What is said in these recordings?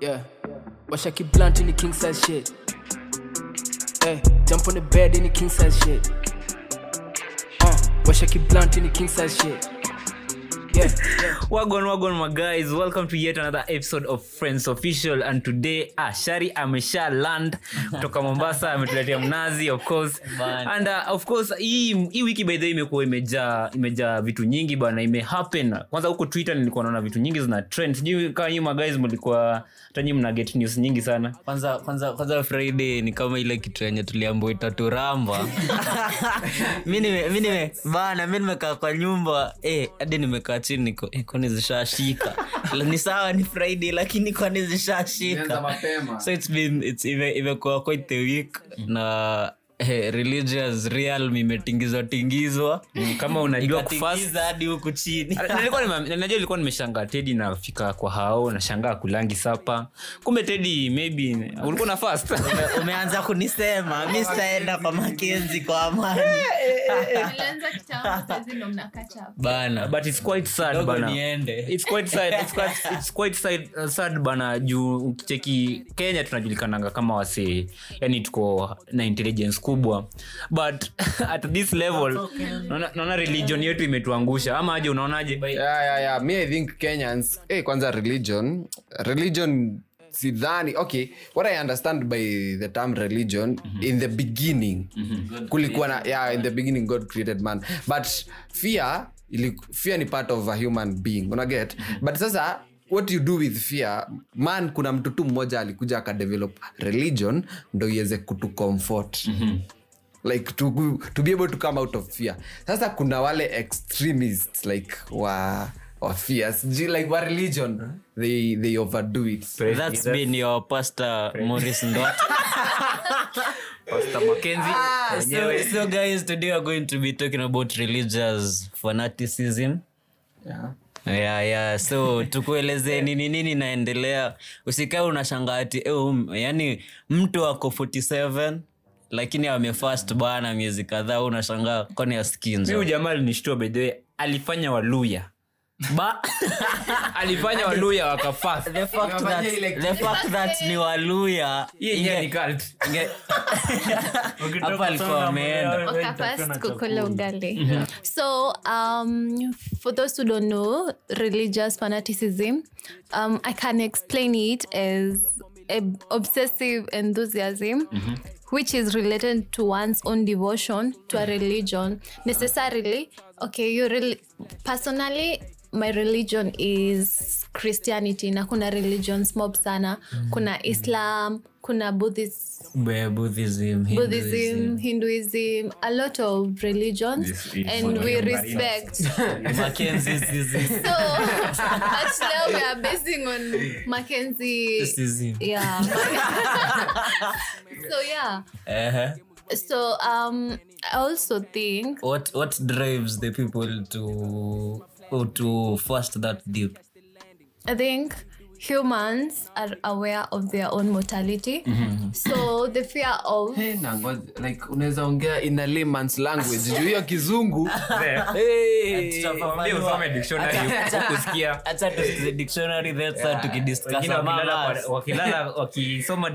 Yeah. Watch I keep blunt in the king size shit. Hey, jump on the bed in the king size shit. Uh, watch I keep blunt in the king size shit. Yeah, yeah. wagon wagon my guys. Welcome to yet another episode of friends official. And today ah, shari amesha land kutoka mombasa ametuletea mnazi of course. And uh, of course hii hii wiki by the way imekuwa imejaa imejaa vitu nyingi bana imehappen. Kwanza huko twitter nilikuwa naona vitu nyingi zina trend. Sijui kama nyuma guys mlikuwa hata nyinyi mna get news nyingi sana. Kwanza kwanza kwanza friday ni kama ile kitu yenye tuliambo itaturamba mi nime mi nime bana mi nimekaa kwa nyumba. Eh, hadi nimekaa chini niko eh, kwani zishashika ni sawa ni friday lakini kwani zishashika so it's been it's imekuwa quite the week na eh, religious real imetingizwa tingizwa. Kama unajua hadi huku chini. Najua ilikuwa nimeshangaa tedi nafika kwa hao nashangaa kulangi sapa. Kumbe tedi maybe ulikuwa na fast. Umeanza kunisema mi sitaenda kwa makenzi kwa amani. Nilianza kitambo, saizi ndo mna catch up. bana. But it's quite sad bana. it's quite sad it's quite, it's quite sad, uh, sad bana. Juu ukicheki kenya tunajulikananga kama wasee. Yani tuko na intelligence kubwa. But at this level naona- naona religion yetu imetuangusha. Ama aje unaonaje yeah, yeah, yeah. me i think kenyans hey, kwanza religion. Religion sidhani. Okay what i understand by the term religion in the beginning kulikuwa na yeah in the beginning god created man. But fear ili, fear ni part of a human being. Unaget but sasa what you do with fear? Man kuna mtu tu mmoja alikuja akadevelop religion ndo iweze kutucomfort. Mm-hmm like to, to be able to come out of fear. Sasa kuna wale extremists like wa wa fear. Sijui like wa religion. They, they overdo it. That's been your pastor Morris Ndot. Pastor Mackenzie. So, so guys, today we're going to be talking about religious fanaticism. yeah. Yeah, yeah. So tukueleze nini nini naendelea. Usikae unashangaa ati eh, um, yani mtu ako 47 lakini amefast bana miezi kadhaa unashangaa kwani mi askinzo huyu jamaa alinishtua by alifanya waluya alifanya waluya wakafast the fact that, the fact that ni waluya hapa alikuwa ameenda. kukula ugali. So, um, for those who don't know, religious fanaticism, um, I can explain it as a obsessive enthusiasm, which is related to one's own devotion to a religion. Necessarily, okay, you really personally. My religion is Christianity na kuna religions mob sana. Kuna Islam, kuna Buddhism, Buddhism, Buddhism, Hinduism, a lot of religions, This is and we respect. So, but now we are basing on Mackenzie. Yeah. so yeah. Uh-huh. So um, I also think What what drives the people to to first that deep? I think humans are aware of their own mortality. So the fear of Hey, na like unaweza ongea in a layman's language. Juu hiyo kizungu. Wakisoma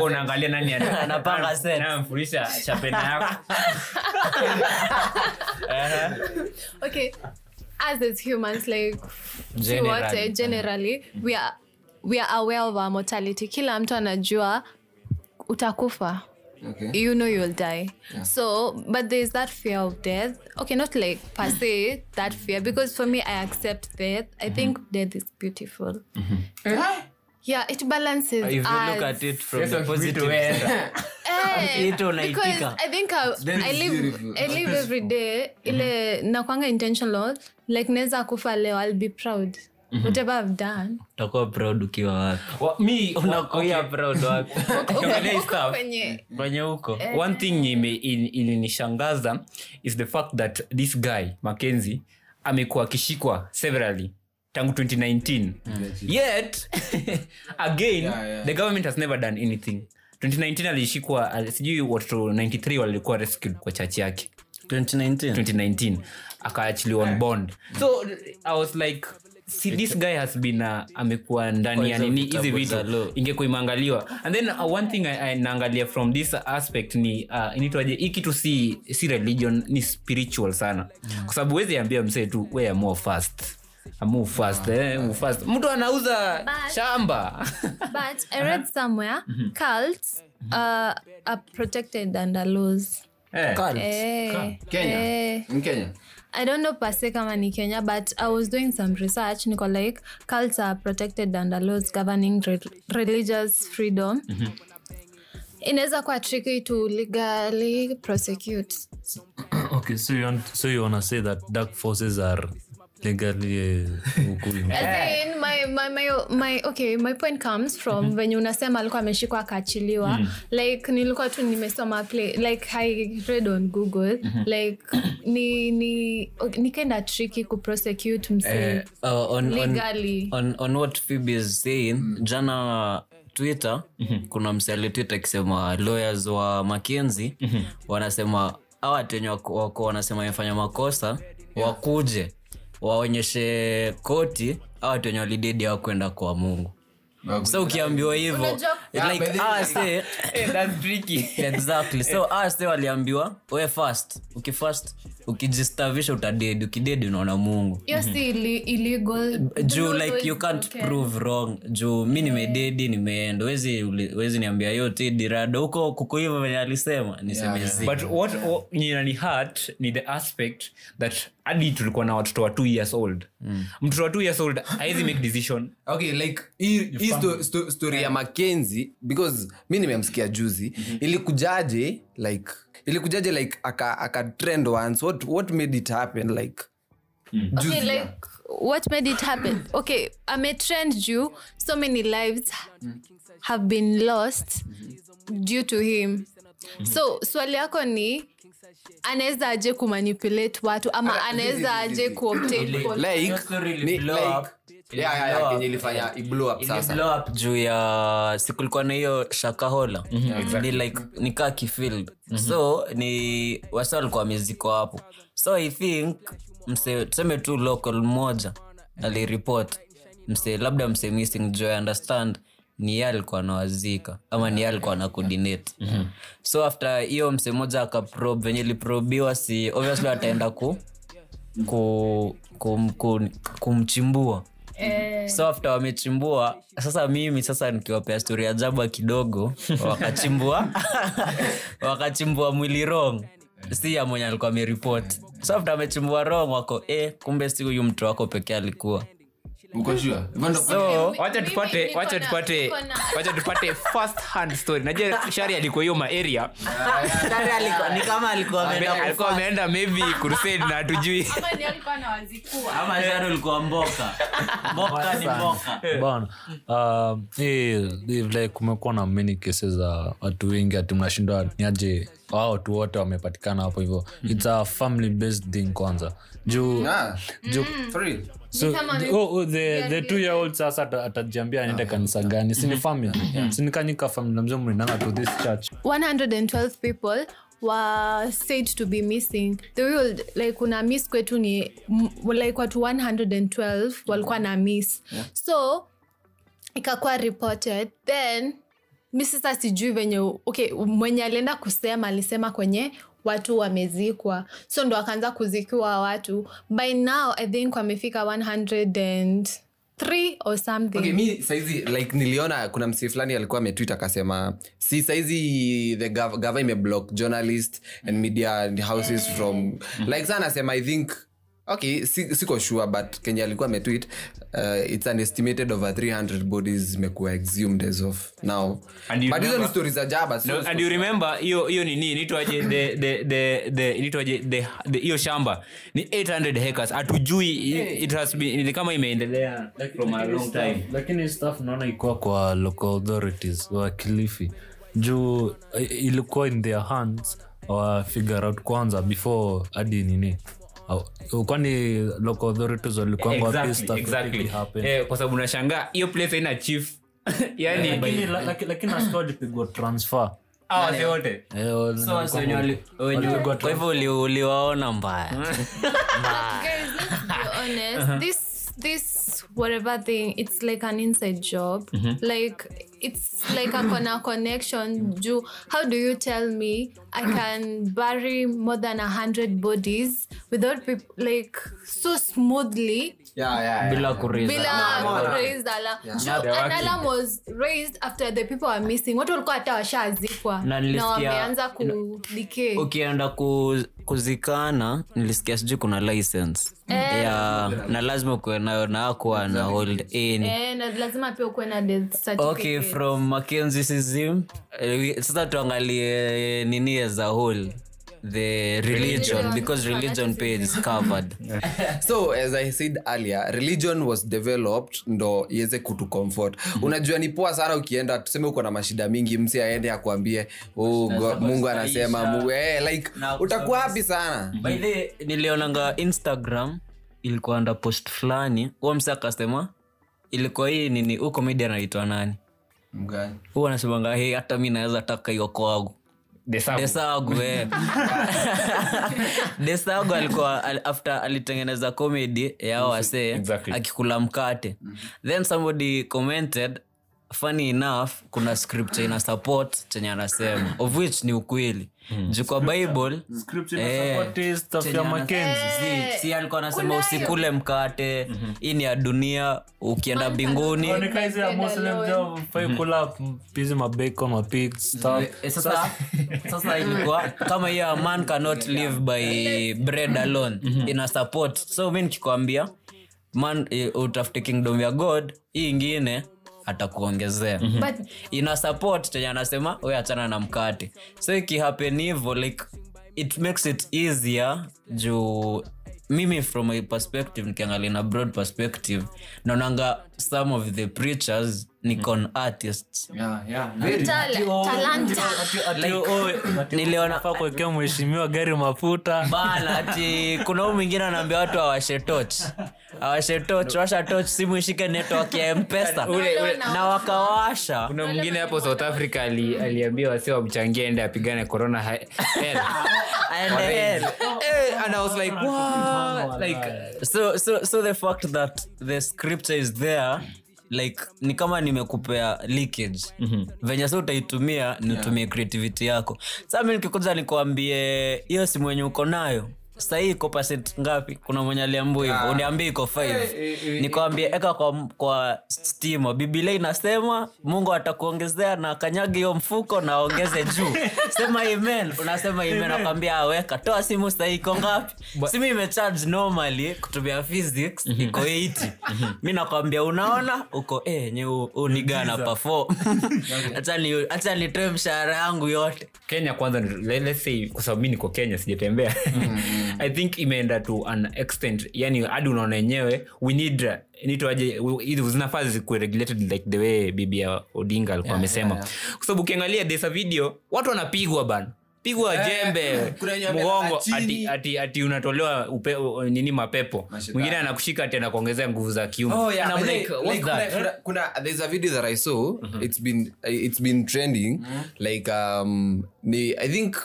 unaangalia nani ana- Anapanga set. anamfundisha shapena yako. Okay us as humans like si Generally. generally we are we are aware of our mortality. Kila mtu anajua utakufa. Okay. you know you'll die. So but there's that fear of death. Okay not like per se that fear because for me i accept death. I think death is beautiful yeah it balances If you look at it from Yes, the positive. Eh, because I think I, I live. I live every day. Ile nakwanga intentional like naweza kufa leo I'll be proud. Whatever I've done. Utakuwa proud ukiwa wapi? Wa- mi proud wapi? Huko. Huko one thing ime- ilinishangaza is the fact that this guy mackenzie amekuwa akishikwa severally tangu 2019 yet again Yeah, yeah. the government has never done anything. 2019 alishikwa al- sijui watoto 93 walikuwa rescued kwa chachi yake. 2019 2019 akaachiliwa on bond. So i was like si this guy has been uh, amekuwa ndani ya nini hizi vitu. Ingekuwa imeangaliwa. And then uh, one thing I- I naangalia from this aspect ni uh, inaitwaje hii kitu si, si religion ni spiritual sana. Kwa sababu wezi ambia msee tu we are more fast Fast, eh, fast. mtu anauza But- shamba But I read somewhere cults uh, are protected under laws. Eh. Eh, kenya eh. in kenya I don't know per se kama ni Kenya, but I was doing some research. Niko like cults are protected under laws governing re religious freedom. Inaweza kuwa tricky to legally prosecute. okay so you want, so you wanna say that dark forces are legally uh, in- my, my, my, my, okay, my point comes from venye unasema alikuwa ameshikwa akaachiliwa. Like nilikuwa tu nimesoma play like i read on google. Like ni ni nikaenda tricky kuprosecute msee. Eh, uh, on, on, legally. on, on what phoebe is saying jana twitter kuna mse alitwit akisema lawyers wa makenzi wanasema awatenye tenye wako wanasema wamefanya makosa wakuje waonyeshe koti au watu wenye walidedi kwenda kwa mungu. So ukiambiwa hivyo Yeah, like but then like- say, that's tricky. exactly. So ase waliambiwa we fast ukifast ukijistavisha utadedi ukidedi unaona mungu. Hiyo si illegal. Juu like you can't okay. prove wrong. Juu mi nimededi nimeenda. Wezi wezi niambia yote dirada huko kuko hivyo venye alisema. Nisemezi Yeah, but what what- hurt ni the aspect that hadi tulikuwa na watoto wa two years old. Mtoto wa two years old haizi make decision. Okay like hii hii sto, sto, story ya makenzi because mi nimemsikia juzi ilikujaje like ilikujaje like aka, aka trend once what, what made it happen like juzi? Okay, like what made it happen? Okay ametrend juu so many lives have been lost due to him. So swali yako ni anaweza aje kumanipulate watu ama anaweza aje kuobtain like blow like juu ya sikulikuwa na hiyo shakahola ni like nikaa kifield. So ni wasa walikuwa wamezikwa hapo. So i think mse tuseme tu local mmoja aliripot mse labda mse missing jo I understand ni ye alikuwa anawazika ama ni ye alikuwa na coordinate. So after hiyo mse moja akaprob venye liprobiwa si obviously ataenda ku, ku, ku, ku, kumchimbua so after wamechimbua sasa mimi sasa nikiwapea stori ya jaba kidogo wakachimbua wakachimbua mwili rong si ya mwenye alikuwa ameripoti. So after amechimbua rong wako eh, kumbe si huyu mtu wako pekee alikuwa so tupate wacha na- tupate wacha tupate first hand story. Najua shari alikuwa hiyo maarea ni kama alikuwa ameenda maybe crusade na hatujui. Ama shari ulikuwa mboka. Mboka ni mboka. Bana uh, like kumekuwa na many cases za watu wengi ati mnashindwa niaje wao watu wote wamepatikana hapo hivyo. Its a family based thing kwanza. Juu Ah, juu for so oh, oh, the, the two year old sasa atajiambia anende kanisa gani? Sini family. Sinikanyika family. Mzee mlindanga to this church. 112 people were said to be missing. The real like kuna miss kwetu ni like watu 112 walikuwa na miss. So ikakuwa reported then mi sasa sijui venye okay mwenye alienda kusema alisema kwenye watu wamezikwa. So ndo akaanza kuzikiwa watu. By now i think wamefika 103 or something. Okay, mi saizi like niliona kuna msii fulani alikuwa ametwit akasema si saizi the gava imeblock journalist and media houses from like sa anasema i think okay siko sure but kenye alikuwa ametwit uh, it's an estimated over 300 bodies zimekuwa exhumed as of now. But hizo ni stori za jaba so- No, and you remember hiyo hiyo nini? Nitwaje the the the the nitwaje the hiyo shamba. Ni 800 hectares hatujui it, it has been ni kama imeendelea from a long time. Lakini staff naona ikuwa kwa local authorities wa kilifi. Juu ilikuwa in their hands wa figure out kwanza before hadi nini Au- kwani local authorities walikuanga exactly, stuff exactly. Eh, kwa sababu nashangaa hiyo place haina chief. Yani Lakini- laki- lakini nasikia walipigwa transfer. Kwa hivyo uliwaona mbaya. This this whatever thing it's like an inside job. Like it's like a connection. Ju, how do you tell me i can bury more than a hundred bodies without like so smoothly yeah, yeah, yeah. bila alarm was raised after the people are missing. Watu walikuwa hata washazikwa. Na na wameanza ku ukienda ku, kuzikana nilisikia sijui kuna license. Ya na lazima ukuwe nayo naakuwa na hold in Eh, na lazima pia ukuwe na okay from makenzi sizim sasa tuangalie nini as a whole the religion because religion pay is covered. So as i said earlier religion was developed ndo iweze kutu comfort unajua ni poa sana ukienda tuseme uko na mashida mingi msi aende akuambie oh, God, mungu anasema mungu hey, like utakuwa hapi sana. By the nilionanga instagram ilikuwa nda post fulani. Huo msi akasema ilikuwa hii nini huu comedian anaitwa nani? Huu anasemanga hey, hata mi naweza taka hiyo kwangu Desagu. desagu eh. alikuwa al, after alitengeneza comedy yao wasee Exactly. akikula mkate then somebody commented funny enough kuna scripture ina support chenye anasema of which ni ukweli. Juu kwa bible eh, chenye anasema- si- si alikuwa anasema usikule mkate hii ni ya dunia ukienda mbinguni. Eh, sasa sasa ilikuwa kama hiyo a man cannot live by bread alone ina support. So mi nikikwambia man eh, utafute kingdom ya god hii ingine atakuongezea. But ina support chenye anasema we achana na mkate. So ikihapen hivo like it makes it easier juu mimi from a perspective nikiangalia na broad perspective naonanga some of the preachers ni con artists. Kuwekea mheshimiwa gari mafuta. Bana ati kuna huu mwingine anaambia watu awashetoch toch awashe toch washa toch simu ishike network ya mpesa. Ule- ule- na wakawasha. Kuna mwingine hapo south africa aliambia wasi wamchangia ende apigane corona And. Eh, and i was like what? Like so, so, so the fact that. The scripture is there like ni kama nimekupea leakage. Mm-hmm. venye sa utaitumia nitumie creativity yako. Saa mi nikikuja nikuambie hiyo simu wenye uko nayo sahii iko percent ngapi? Kuna mwenye aliambu hivo uniambie iko 5 nikwambie eka kwa, kwa stima. Bibilia inasema mungu atakuongezea na kanyagi hiyo mfuko na aongeze juu. Sema amen. Unasema amen. Akwambia aweka toa simu sahii iko ngapi? Simu imecharge normally kutumia physics iko 80 mi nakwambia unaona? Uko eh, nye unigana pafo hacha nitoe mshahara yangu yote. Kenya kwanza let's say kwa sababu mi niko kenya sijatembea i think imeenda to an extent yani hadi unaona enyewe we need nitoaje zinafaa zikuwe regulated like the way bibi ya odinga alikuwa amesema. kwa sababu ukiangalia thesa video watu wanapigwa bana pigwa jembe mgongo ati, ati, ati unatolewa upe, nini mapepo. Mwingine anakushika ati anakuongezea nguvu za kiume. Oh, yeah. And I'm But like, like, what's like, that? kuna, kuna, there's a video that I saw. It's been it's been trending. Like um, ni, I think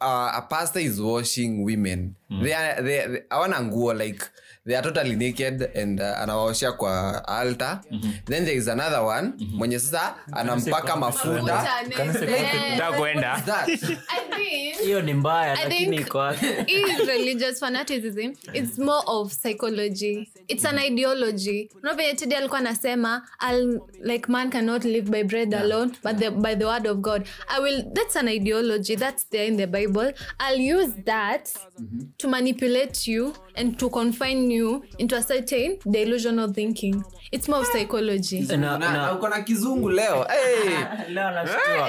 uh, a pastor is washing women. They are they, they awana nguo like they are totally naked and uh, anawaoshea kwa altar. Then there is another one mwenye sasa anampaka mafuta. Nataka kuenda That? I think hiyo ni mbaya lakini iko religious fanaticism. It's more of psychology. It's an ideology. Unavenye tedi alikuwa anasema like man cannot live by bread alone but the, by the word of god. I will that's an ideology. That's there in the bible i'll use that mm-hmm. to manipulate you and to confine you into a certain delusional thinking it's more of psychology uko na kizungu leo. Hey. leo nashtua.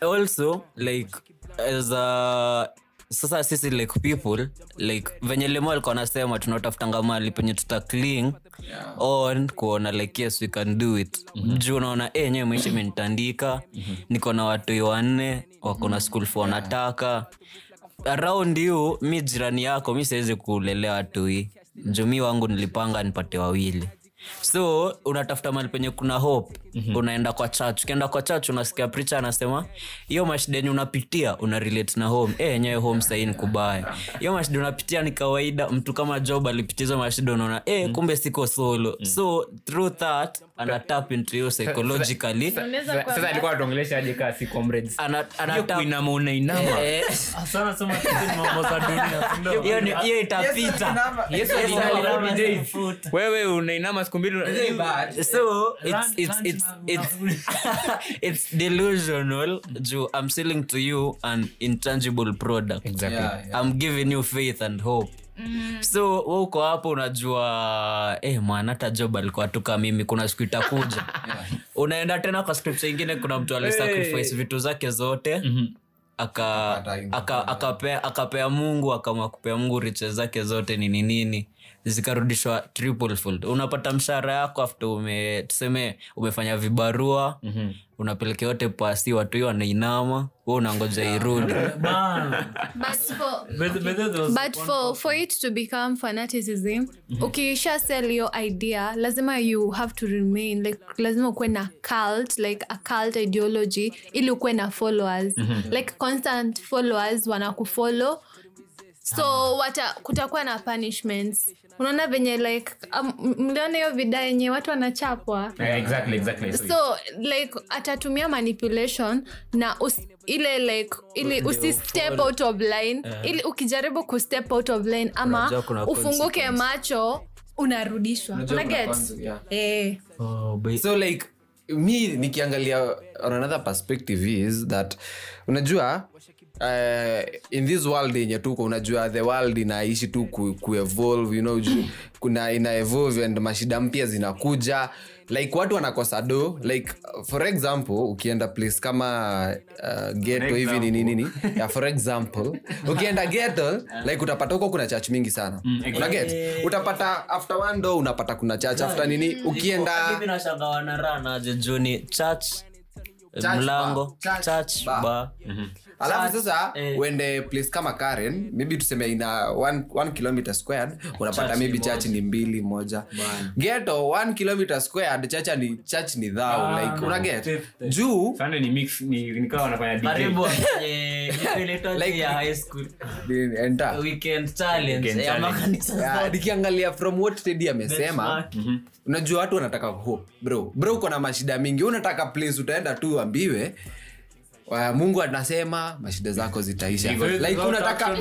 also like as a sasa sisi like people like venye lemo alikuwa anasema tunatafutanga mali penye tuta cling on kuona like yes we can do it. Juu unaona e nyewe maisha imenitandika niko na watoi wanne wako na school fo wanataka. Around you mi jirani yako mi siwezi kulelea watoi juu mi wangu nilipanga nipate wawili so unatafuta mali penye kuna hope. Unaenda kwa church. Ukienda kwa church unasikia preacher anasema hiyo mashida yenye unapitia una relate na home. Eh yenyewe home sahii ni kubaya. Hiyo mashida unapitia ni kawaida. Mtu kama job alipitiza mashida unaona eh kumbe siko solo. So through that ana tap into you psychologically. Sasa alikuwa atuongelesha aje kaa si comrades? Ana, ana hiyo tap kuinama unainama. Sana sema sisi ni mambo za dunia si ndio? hiyo itapita. Yesu Yes, aliinama aliinama 40 days. foot. wewe unainama siku mbili so it's it's it's it's it's delusional. Juu i'm selling to you an intangible product. Exactly. i'm giving you faith and hope so we uko hapo unajua eh, mwana hata job alikuwa tuka mimi kuna siku itakuja. Unaenda tena kwa script ingine kuna mtu alisacrifice vitu zake zote aka aka- akapea akapea mungu akaamua kupea mungu riche zake zote nini nini zikarudishwa triple fold. Unapata mshahara yako afte ume tuseme umefanya vibarua mm-hmm. unapeleka yote pasi watu hiyo wanainama hu unangoja irudi. But for, for, it to become fanaticism ukisha sell your idea lazima you have to remain like lazima ukuwe na cult like a cult ideology ili ukuwe na followers. Like constant followers wanakufollow. So wata kutakuwa na punishments unaona venye like um, mliona hiyo vida yenye watu wanachapwa yeah, exactly, exactly. So, like atatumia manipulation na us, ile like ili usistep out of line ili ukijaribu kustep out of line ama ufunguke macho unarudishwa Unaget? yeah. eh. oh, but- so like mi nikiangalia on another perspective is that unajua uh, in this world yenye tuko unajua the world inaishi tu ku, kuevolve you know juu kuna ina evolve and mashida mpya zinakuja. Like watu wanakosa do like for example ukienda place kama uh, geto hivi ni nini nini yeah, for example. Ukienda geto like utapata huko kuna church mingi sana. Unaget utapata after one do unapata kuna church. After nini? Ukienda Mimi nashangaa wanaranaje juni church mlango bar, church bar. bar alafu sasa eh. uende place kama karen maybe tuseme ina one, one kilometer squared unapata Church maybe church ni mbili moja. Geto one kilometer squared chacha ni church ni dhau juu inaitwaje Like- una get zote. nikiangalia from what tedi amesema unajua watu wanataka hope bro. Bro uko na mashida mingi. Unataka place utaenda tu uambiwe wa- mungu anasema mashida zako zitaisha. Like unataka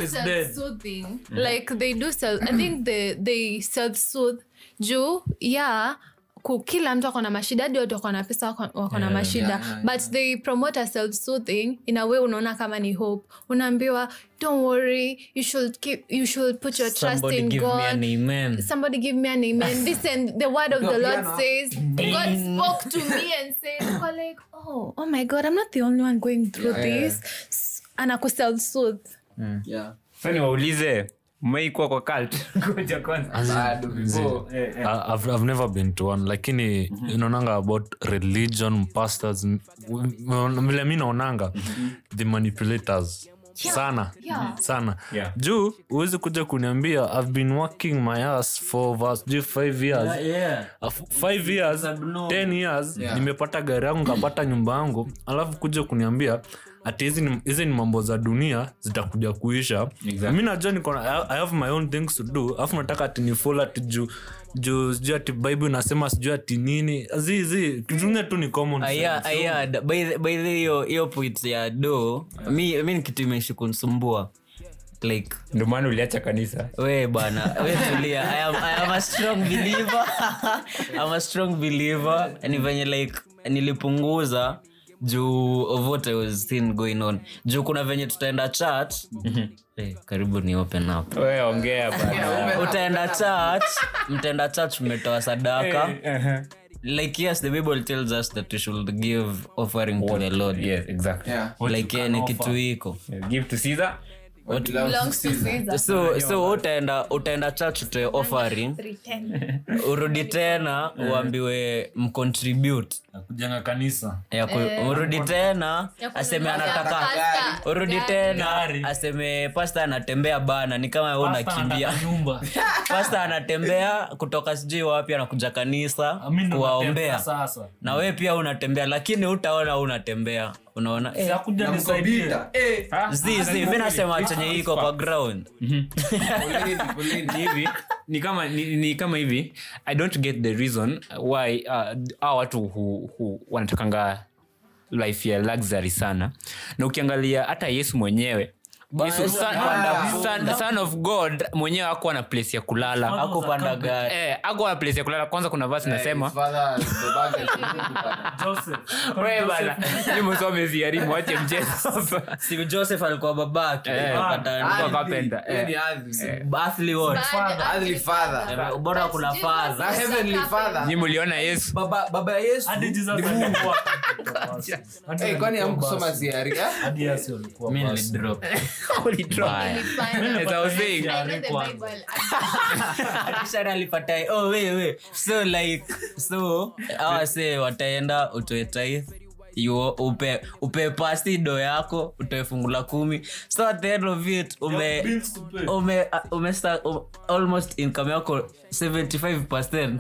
like they do self i think they, they self-soothe. Juu yeah kila mtu akona mashida hadi watu wako na pesa wako- na mashida. But they promote a self-soothing in a way unaona kama ni hope. Unaambiwa don't worry you should keep you should put your trust in give me god. an amen. somebody give me an amen. Listen the word of the lord says god spoke to me and said We're like oh oh my god i'm not the only one going through this. Yeah. anaku self-soothe. Yeah. yeah. niwaulize mmeikuwa kwa cult ngoja kwanza Bado, before. Eh, eh. I- I've, I've never been to one lakini inaonanga about religion pastors vile mi naonanga the manipulators sana Yeah. sana Yeah. juu huwezi kuja kuniambia i've been working my ass for sijui five years Yeah. yeah. five years ten years Yeah. nimepata gari yangu nkapata nyumba yangu alafu kuja kuniambia ati hizi ni- mambo za dunia zitakuja kuisha. Exactly. mi najua niko I- i have my own things to do. Alafu nataka ati nifolo ati juu juu sijui ati bible inasema sijui ati nini. Zizi kizungine tu ni common by the- hiyo hiyo point ya do mi mi ni kitu imeishi kunsumbua like ndio uliacha kanisa. we bana we tulia. I am, I am a strong believer. I'm a strong believer. Ni venye like nilipunguza juu of what I was seeing going on. Juu kuna venye tutaenda church hey, karibu ni open up. We ongea bana. utaenda church mtaenda church mmetoa sadaka. Like yes the bible tells us that we should give offering to the lord. Yes, exactly. Yeah. What like you eh, ni kitu iko. Give to Caesar. So so utaenda utaenda church utoe offering. urudi tena uambiwe mcontribute. Kujenga kanisa. Urudi tena aseme anataka urudi tena aseme pasta anatembea bana ni kama wewe unakimbia. nyumba. Pasta anatembea kutoka sijui wapi anakuja kanisa kuwaombea. natembea na we pia unatembea lakini utaona unatembea unaona? Eh, Siakuja nisaidie. Zi zi mi nasema chenye iko kwa ground. Hivi ni kama ni, ni kama hivi. I don't get the reason why uh, a watu hu, hu, wanatakanga life ya luxury sana. Na ukiangalia hata yesu mwenyewe Yesu, son, son, son of god mwenyewe akuwa na place ya kulala. Akupanda gari. Eh, akuwa na place ya kulala. Kwanza kuna vasi nasema wewe bana ni msome ziarimu wache mchezo sasa si joseph alikuwa babake. Eh, Akapata- alikuwa carpenter, eh. Earthly what? Bad- Eh, bora kuna Jesus. father. Was a mliona yesu? Baba yesu? Hadi Jesus alikuwa- Hadi Eh, kwani amkusoma mi nilidrop Oh so like so awase wataenda utoe tithe. You upe upe pasi do yako utoe fungu la kumi. So at the end of it ume ume ume start, um, almost income yako 75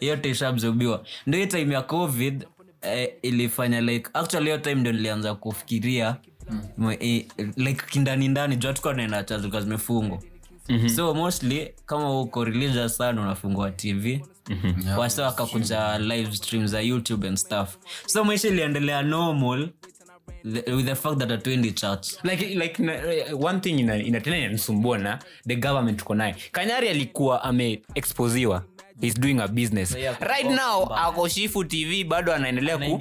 yote ishabzobiwa ndio hiyo time ya covid eh, ilifanya like actually hiyo time ndio nilianza kufikiria mm. eh, like kindani ndani jua tuka naenda chazuka zimefungwa mm-hmm. so mostly kama uko religious sana unafungua tv mm-hmm. wasa wakakuja live stream za youtube and stuff. So maisha iliendelea normal the, with the fact that atuendi church. Like, like na, uh, one thing ina, ina inanisumbua na the government tuko naye. Kanyari alikuwa ameexposiwa He's doing a business. Yeah, right now ako shifu tv bado anaendelea ku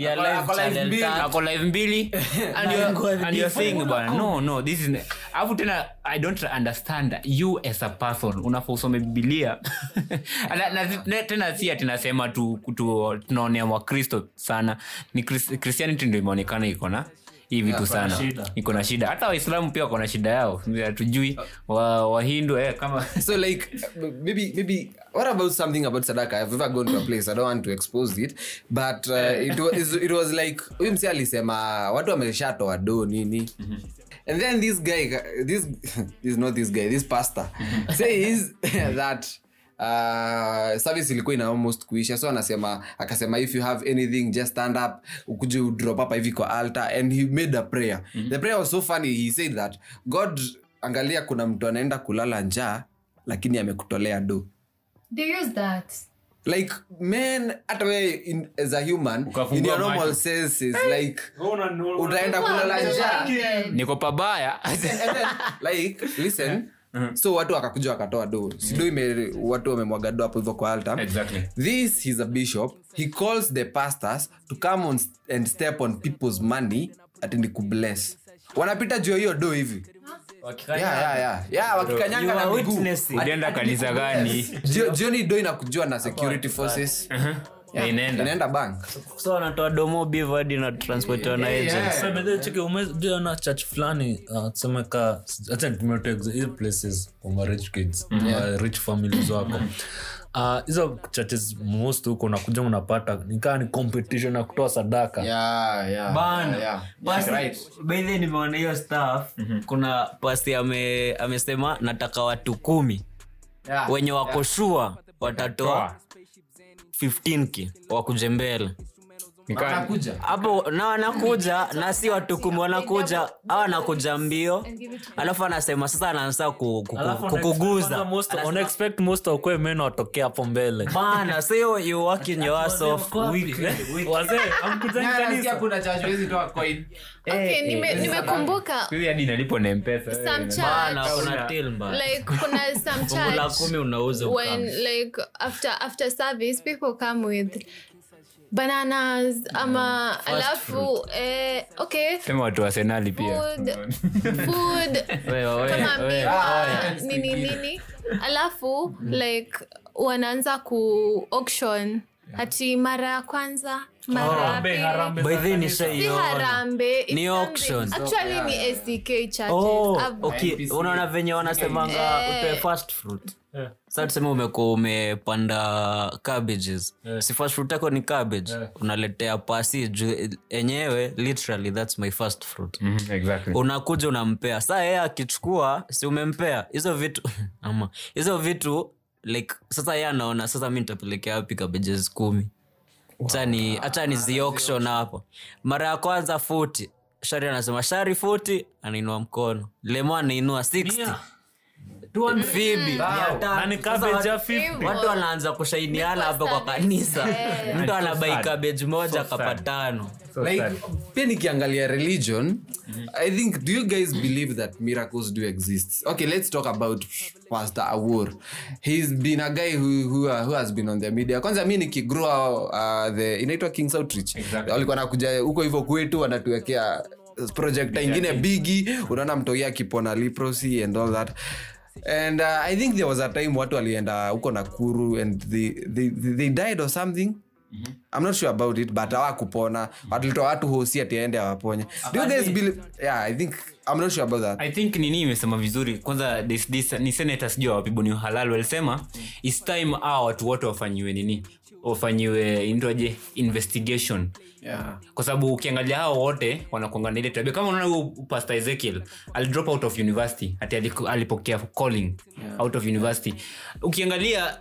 ako live mbili. and you're, and you're saying bwana no no this is afu tena i don't understand you as a person. Unafaa usome bibilia na, na, na, tena si atinasema tu, tu tunaonea wakristo sana. Ni Chris- christianity ndio imeonekana iko na hii vitu sana. iko na shida. Hata waislamu pia wako na shida yao. Hatujui. Wa- wahindu eh, kama so like maybe maybe what about something about sadaka? I've ever gone to a place i don't want to expose it. But uh, it, it was like huyu msi alisema watu wameshatoa do nini? And then this guy this is not this guy this pastor says that uh, service ilikuwa ina almost kuisha. So anasema akasema if you have anything just stand up ukuje udrop hapa hivi kwa altar. And he made a prayer. The prayer was so funny. He said that god angalia kuna mtu anaenda kulala njaa lakini amekutolea do They use that. like men hata we in, as a human Ukafungua in your normal macho. senses like utaenda kulala njaa niko pabaya. And then, like listen so watu wakakuja wakatoa do sido ime watu wamemwaga do hapo hivyo kwa altar. Exactly. this is a bishop. He calls the pastors to come on and step on people's money ati ni kubless wanapita juu ya hiyo do hivi yeah, yeah, yeah. wakikanyanga na ulienda kanisa gani? jioni do inakujua na security forces. Na inaenda. Inaenda bank. So wanatoa domo beef na transportiwa na umejiona church fulani uh, tuseme ka acha nitumie tu exa- hizi places kwa rich kids uh, rich families wako Uh, hizo churches most huko unakuja unapata nikaa ni competition ya kutoa sadaka yeah, yeah, Bana. yeah. Basi, Right. by nimeona hiyo staff kuna pasti ame, amesema nataka watu kumi Yeah. wenye wakoshua yeah. watatoa 15k wakuje mbele. Hapo na wanakuja na si watukumu wanakuja. au anakuja mbio. alafu anasema sasa anaanza ku- ku- Alafu ku- kukuguza. kwanza most- unaexpect most wakwe meno watokea hapo mbele. Bana sio you- working your ass off na some church when like after after service people come with bananas ama alafu eh, okay. Sema watu wa senali pia. Food. Food. Wewe, wewe, kama miwa nini nini. Alafu like wanaanza ku auction. Hati mara ya kwanza Oh, unaona venye wanasemanga utoe first fruit Yeah. sa tuseme umekuwa umepanda cabbages. Si first fruit yako ni cabbage? Unaletea pasi juu enyewe literally thats my first fruit. Mhm, exactly. unakuja unampea. Saa yeye akichukua si umempea? Hizo vitu ama hizo vitu like sasa yeye anaona sasa mi nitapelekea wapi cabbages kumi? Hacha ni ziauction hapo. Mara ya kwanza futi. Shari anasema shari futi anainua mkono. Lemo anainua 60 Phoebe, watu- wanaanza kushainiana hapa kwa kanisa. mtu anabai cabbage moja kapa tano. Pia nikiangalia religion i think do you guys believe that miracles do exist? Okay let's talk about pastor awur. He's been a guy who, who, uh, who has been on the media. Kwanza mi nikigrow uh, the inaitwa kings outreach. Walikuwa nakuja huko hivyo kwetu wanatuwekea projekta ingine bigi. Unaona mtoi akipona leprosy and all that and uh, i think there was a time watu walienda huko nakuru and they, they, they, they died or something. I'm not sure about it but awakupona walitoa watu hosi ati aende awaponye. Do you guys believe yeah i think i'm not sure about that. I think nini imesema vizuri kwanza this, this, ni seneta sijua wapiboni halal walisema its time a watu wote wafanyiwe nini? Wafanyiwe indoje investigation yeah. Kwa sababu ukiangalia hao wote wanakuanga ile tabia. Kama unaona huyu pastor ezekiel alidrop out of university hati alipokea calling. Out of university. Ukiangalia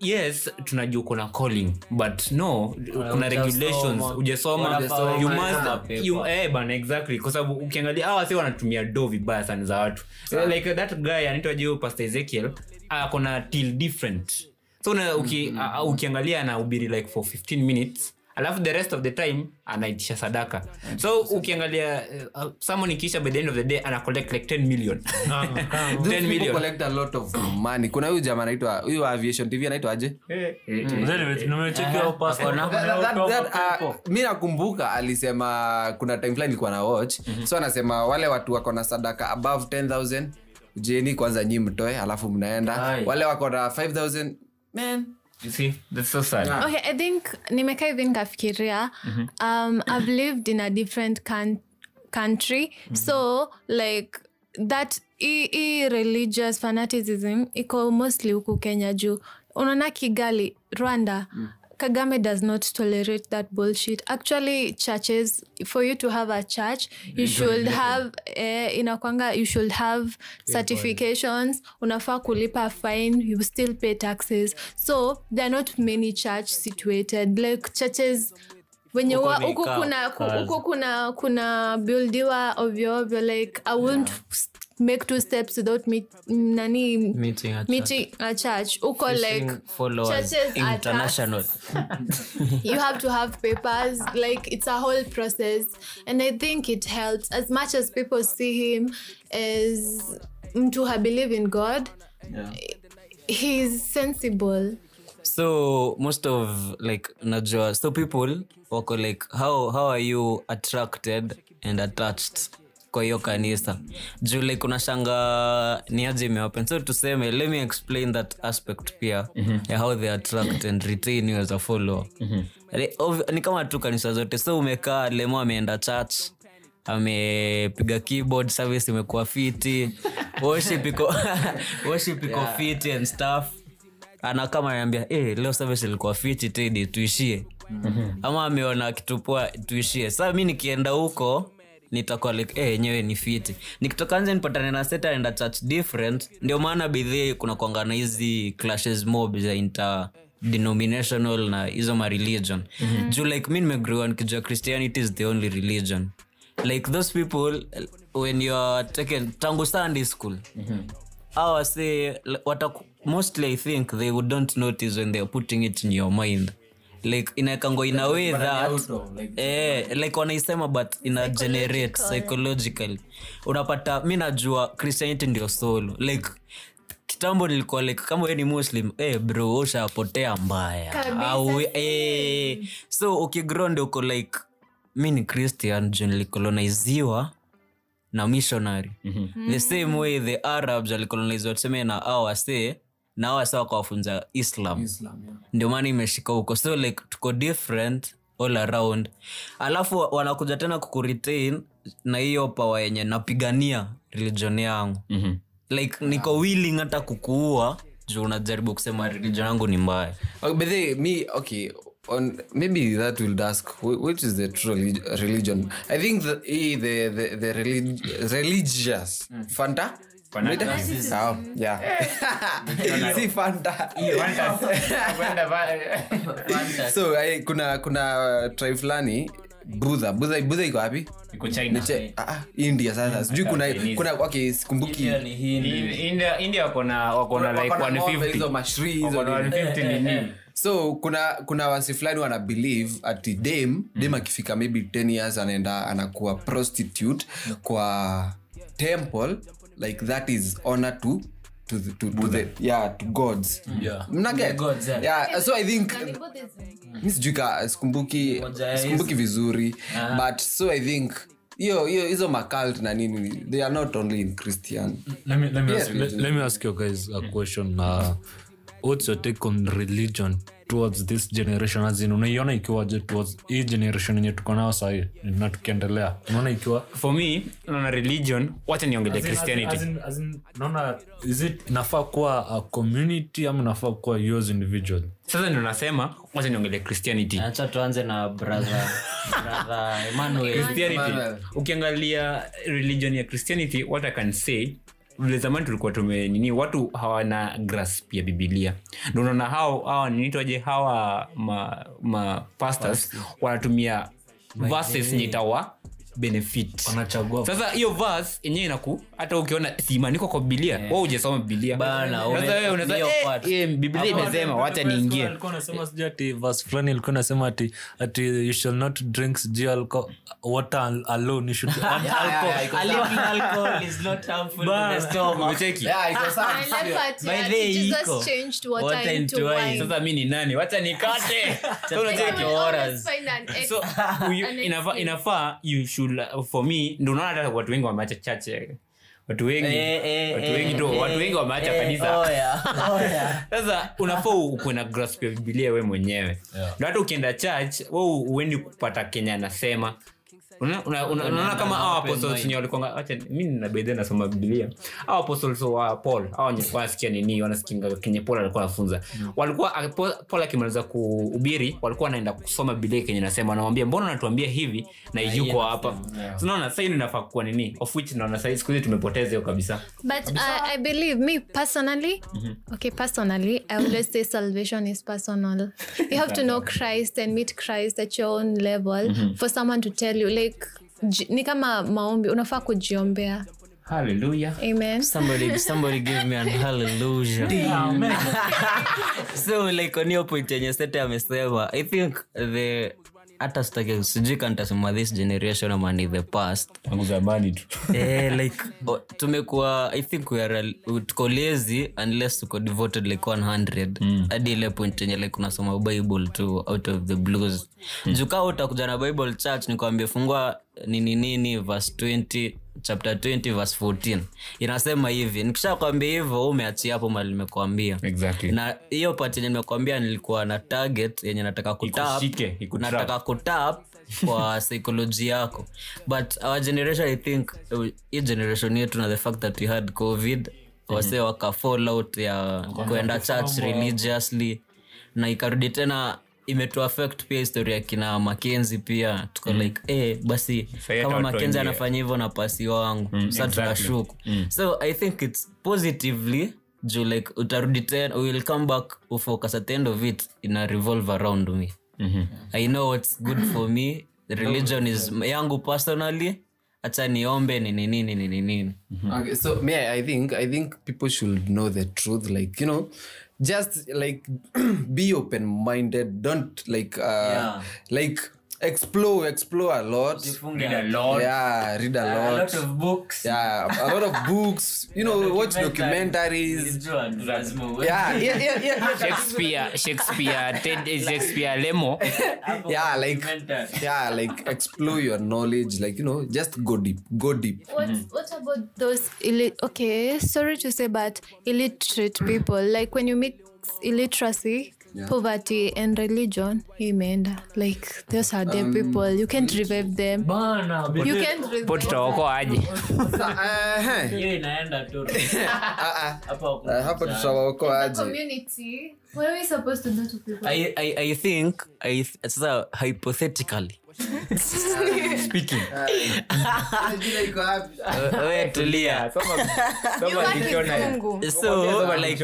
yes tunajua kuna calling but no kuna regulations. Ujasoma you must you, eh, bana exactly. Kwa sababu ukiangalia hawa si wanatumia do vibaya sana za watu. Like that guy anaitwa jeu pastor ezekiel akona till different. So una, uki, a- ukiangalia anahubiri like for 15 minutes alafu the rest of the time anaitisha sadaka. So ukiangalia uh, uh, someone ikiisha by the end of the day ana collect like 10 million. 10 Those people million. collect a lot of money. Kuna huyu jamaa anaitwa huyu aviation tv anaitwa aje? That- that, uh, mi nakumbuka alisema kuna time fulani ilikuwa na watch. So anasema wale watu wako na sadaka above 10000 jeni kwanza nyi mtoe alafu mnaenda. Aye. wale wako na 5000 man you see? That's so sad. Okay i think nimekaa hivi nikafikiria um, i've lived in a different can- country. So like that i, i religious fanaticism iko mostly huku kenya juu. Unaona kigali rwanda kagame does not tolerate that bullshit. Actually churches for you to have a church you should have eh, inakwanga you should have certifications. Unafaa kulipa fine you still pay taxes. So there are not many church situated. Like churches wenye Huko kuna ku- kuna kuna buildiwa ovyo ovyo like i won't make two steps without meet, nani? Meeting a meeting a church. Like followers churches international. you have to have papers like it's a whole process. And i think it helps. As much as people see him as mtu ha believe in god he's sensible so most of like najua so people wako like how, how are you attracted and attached kwa hiyo kanisa? Juu like unashanga ni aje imeopen. So tuseme let me explain that aspect pia mm-hmm. ya how they attract and retain you as a follower. Mm-hmm. ni kama tu kanisa zote. So umekaa lemo ameenda church amepiga keyboard service imekuwa fiti worship iko worship iko fiti and stuff ana kama anaambia hey, leo service ilikuwa fiti tedi tuishie. Mm-hmm. ama ameona kitupua tuishie. Saa mi nikienda huko nitakuwa like eh, ni fiti. Nikitoka nje nipatane na set anaenda church different. Ndio maana bidhii kuna kwangana hizi clashes mob za inter denominational na hizo mareligion mm-hmm. juu like mi nimegriwa nikijua christianity is the only religion. Like those people when youare taken tangu sunday school mm-hmm say wataku, mostly i think they would don't notice when they're putting it in your mind. Like inaekango in a way that. eh, like wanaisema but ina generate psychologically. unapata mi najua christianity ndio solo like kitambo nilikuwa like kama we ni muslim eh, bro ushapotea mbaya. Au eh, so ukigrow okay, uko like mi ni christian ju nilikoloniziwa na missionary. Mm-hmm. the same way the arabs walikoloniziwa tuseme na au wase na hao wasa wakawafunza islam, ndio maana imeshika huko so like tuko different all around alafu wanakuja tena kukuretain na hiyo pawa yenye napigania religion yangu Mhm. like niko willing hata kukuua juu unajaribu kusema religion yangu ni mbaya Okay, but they, me, okay, on maybe that will ask which is the true religion. I think the eh, the the, the relig- religious Fanta. Fanaticism. Fanta. so I, kuna kuna tri fulani Buddha iko wapi? Iko China. Che- ah, ah, India sasa. Sijui kuna kuna okay, sikumbuki. India, India wakona wakona like Wako na ng'ombe, 150 hizo mashri hizo 150 nini. so kuna kuna wasi fulani wana believe ati dam mm. dam akifika maybe 10 years anaenda anakuwa prostitute kwa temple like that is honor to to the, to, to the yeah to gods. Yeah. mnaget gods, yeah. yeah so i think mi sijui skumbuki sikumbuki vizuri but so i think hiyo hiyo hizo macult na nini they are not only in christian. Let me, let me, Yeah, ask, let, let me ask you guys a question uh, what's your take on religion towards this generation as in unaiona ikiwaje towards hii generation yenye tuko nao sahii na tukiendelea. Unaona ikiwa? For me naona religion wacha niongele christianity. as in- as in, naona is it inafaa kuwa a community ama inafaa kuwa yours individual? Sasa ndio nasema wacha niongele christianity. Acha tuanze na brother brother Emmanuel. Christianity. Ukiangalia religion ya christianity what i can say vile zamani tulikuwa tume nini watu hawana grasp ya bibilia ndo unaona hao hawa ninitwaje hawa ma, ma pastors wanatumia verses yenye itawa benefit sasa hiyo verse yenyewe inaku hata ukiona simaandikwa kwa bibilia yeah. Bana, wewe unaweza eh, part. eh, imesema wacha niingie Alikuwa anasema ati verse fulani ilikuwa nasema ati ati you shall not drink sijui alco- water alone you should alcohol alcohol is not harmful to the stomach. umecheki yeah iko sawa By the way, iko. Changed water, Water into into wine. wine. sasa mi ni nani wacha nikate So unacheki? Take your orders. Find an ex- so inafaa inafaa you should for me ndo unaona hata watu wengi wameacha chache watu wengi Eh, eh, watu eh, wengi tu eh, watu wengi wameacha eh, kanisa. oh yeah, oh yeah. sasa unafaa ukuwe na grasp ya bibilia we mwenyewe. Ndo hata ukienda church we uendi kupata kenya anasema unaona kama awa apostles wenye walikuwa acha mi nabedhe nasoma bibilia awa apostles wa paul awa wenye wanasikia nini wanasikinga kenye paul alikuwa anafunza. Walikuwa a- Paul- akimaliza kuhubiri walikuwa wanaenda kusoma biblia kenye nasema wanamwambia mbona unatuambia hivi na ijuko hapa? unaona sahii hii inafaa kuwa nini of which naona sahii siku hizi tumepoteza hiyo kabisa. But uh, I believe me personally, okay, personally, I always say salvation is personal. You have to know Christ and meet Christ at your own level for someone to tell you, like, ji- ni kama maombi, unafaa kujiombea. Hallelujah. Amen. somebody somebody give me an hallelujah so like on hiyo point yenye sete amesema i think the hata sitaki sijui kantasema this generation ama ni the past. Tangu zamani tu. Eh, like o- tumekuwa i think we are tuko lazy unless tuko devoted like 100 hadi ile point yenye like unasoma bible tu out of the blues. Mm. jukaa utakuja na bible church nikwambia fungua nini nini verse 20 chapter 20 verse 14 inasema hivi nikisha kwambia hivyo umeachia hapo mali nimekwambia exactly. Na hiyo pati yenye nimekwambia nilikuwa na target yenye nataka kutap nataka kutap kwa psychology yako. But our generation i think uh, hii generation yetu na the fact that we had covid wase waka fall out ya kwenda church religiously. Na ikarudi tena imetu affect pia historia kina makenzi pia. Tuko like eh basi Sasa kama makenzi anafanya hivyo na pasi wangu. Sa exactly. tunashuku. So i think its positively juu like utarudi tena will come back ufocus at the end of it ina revolve around me. I know what's good for me. The religion is yangu personally. Hacha niombe nini nini nini nini okay so me i think i think people should know the truth like you know just like be open minded don't like uh Yeah. like explore explore a lot. Yeah, Read a lot. yeah read a a lot lot. of books. Yeah a lot of books. You know watch documentaries. Nilijua tu lazima yeah yeah yeah yeah, yeah. shakespeare shakespeare Ted, shakespeare lemo. Yeah like yeah like explore your knowledge like you know just go deep go deep. What, what mm-hmm. about those illi- okay sorry to say but illiterate people like when you mix illiteracy poverty and religion imeenda like those are dead people. You can't revive them. Bana you can't revive po tutaokoa aje? Uh, hiyo inaenda tu. Hapa uh, hapa tutawaokoa the aje. community what are we supposed to do to people? I, I, I think I, sasa hypothetically speaking. We tulia. So like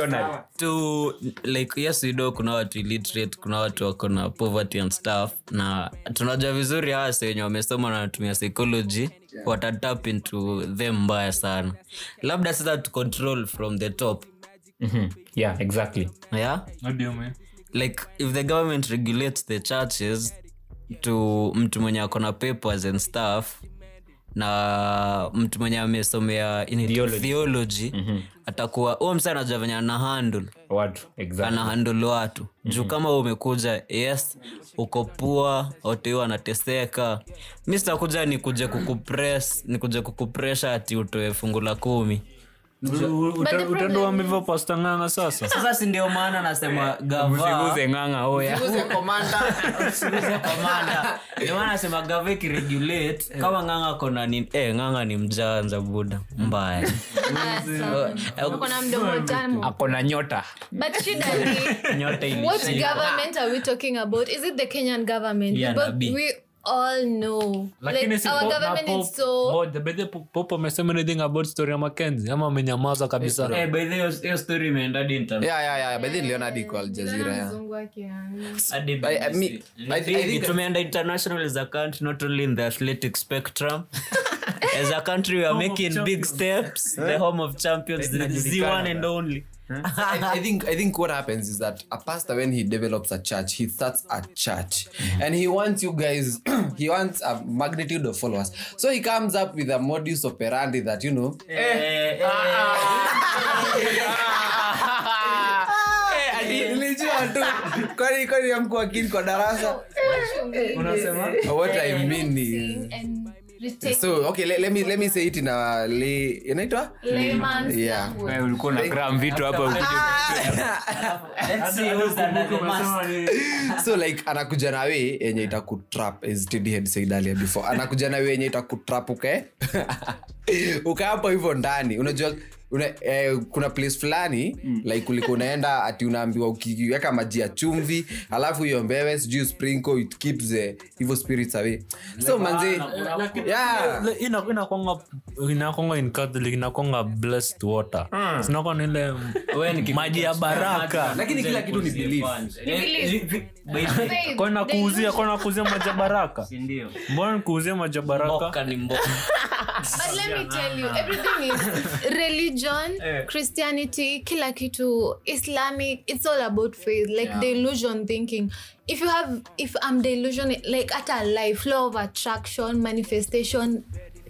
to like yes we know kuna watu illiterate kuna watu wako na poverty and stuff. Na tunajua vizuri hawa wenye wamesoma na wanatumia psychology watatap into them mbaya sana. Labda sasa to control from the top. Mhm. yeah exactly. Yeah? What do you mean? like if the government regulates the churches to mtu mwenye ako na papers and stuff na mtu mwenye amesomea Theology. theology atakuwa huo msa anajua venye ana handle. Watu exactly. Ana handle watu. Juu kama umekuja yes uko pua watoi anateseka mi sitakuja nikuje kukupress nikuje kukupresha ati utoe fungu la kumi utaenda mivyo pasta ng'anga sasa. Sasa si ndio maana nasema gava? Usiguze ng'anga oya ndio maana nasema gava ikiregulate kama ng'anga kona ni eh, ng'anga ni mjanja buda mbaya. Kuna mdomo tamu. Akona nyota. But shida ni nyota what government are we talking about? Is it the kenyan government? Yeah, but we all know. Lakini like si our po- government Pop- is so Moja, way, Pop- amesema anything about story ya makenzi ama amenyamaza kabisa. Eh, by the way, hiyo- story imeenda hadi internet. yeah yeah yeah. By the way, niliona hadi kwa Al Jazeera yeah. Mzungu wake, yani. Hadi I- think- tumeenda international as a country not only in the athletic spectrum. As a country we are making big steps. The home of champions. The z1 and only I, I think I think what happens is that a pastor when he develops a church, he starts a church, and he wants you guys. he wants a magnitude of followers, so he comes up with a modus operandi that you know. Nilijua tu. Kwani kwani amkuwa kini kwa darasa. What I mean is And so okay. Let, let me let me say it in a lay. Inaitwa layman's yeah. Wewe ulikuwa na gram vitu hapa let's see who's that so like anakuja na we yenye itakutrap as td head said earlier before anakuja na we yenye itakutrap uke uka hapo hivyo ndani unajua una, eh, kuna place fulani like ulikuwa unaenda ati unaambiwa ukiweka maji ya chumvi alafu iombewe sijui sprinkle it keeps the evil spirits away. So manzi yeah. inakwanga inakwanga in catholic inakwanga blessed water. Mm. ni ile maji ya baraka. Lakini kila kitu ni belief. kona kuuzia kona kuuzia maji ya baraka. ndio? Mbona nikuuzia maji ya baraka? Mboka ni mboka But let me tell you, everything is religion, Christianity, kila kitu, Islamic. It's all about faith, like delusion thinking. If you have, if I'm delusion, like at a life, law of attraction, manifestation,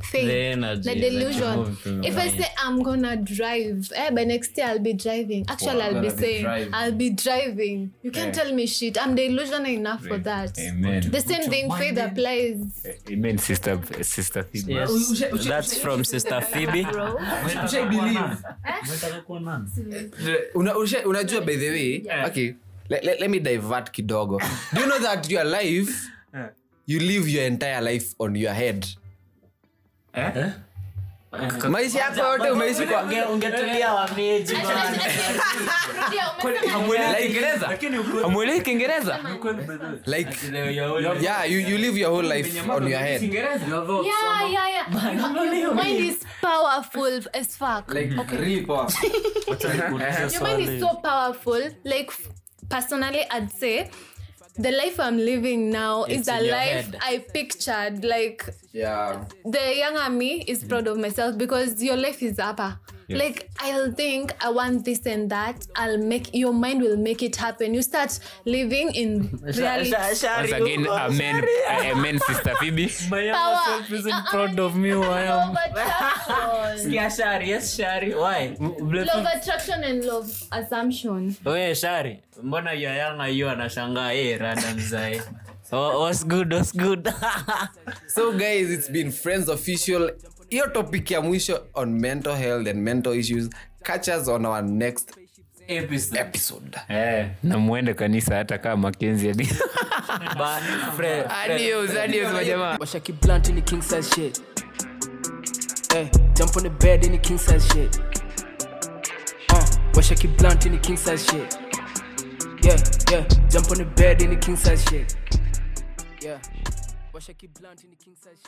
faith, The energy, the delusion. If I say I'm gonna drive, eh, by next year I'll be driving. Actually, I'll be be saying driving. I'll be driving. You can't tell me shit. I'm delusional enough for that. Amen. The same thing, faith applies, Amen, sister sister Phoebe. yes. That's from sister phoebe. Usha- unajua by the way okay let, let, let me divert kidogo. Do you know that your life you live your entire life on your head maisha yako yote umeishi kwa ungetulia wameji amwelewi kiingereza? like yeah you, you live your whole life on your head. Yeah, yeah, yeah. Your mind is powerful as fuck. okay. Your mind is so powerful. Like personally, I'd say the life I'm living now is the life head. I pictured. Like yeah the younger me is proud of myself because your life is upper. yes. Like I'll think I want this and that. I'll make your mind will make it happen. You start living in reality. once again amen amen sister phoebe My younger self isn't Uh-uh. proud of me who I am. Yeah, Shari, yes, Shari. Why? love attraction and love assumption. oh yeah shari mbona yoyanga yu anashangaa eh random mzae Oh, what's good what's good? So guys it's been friends official. Hiyo topic ya mwisho on mental health and mental issues. Catch us on our next episode. episode. Yeah, na muende kanisa hata kama makenzi hadi. Adios adios majamaa Washa keep blunt in king size shit. Hey, jump on the bed in the king size shit. Uh, Washa keep blunt in the king size shit. Yeah, yeah, jump on the bed in the king size shit. Yeah, Washa keep blunt in the king size.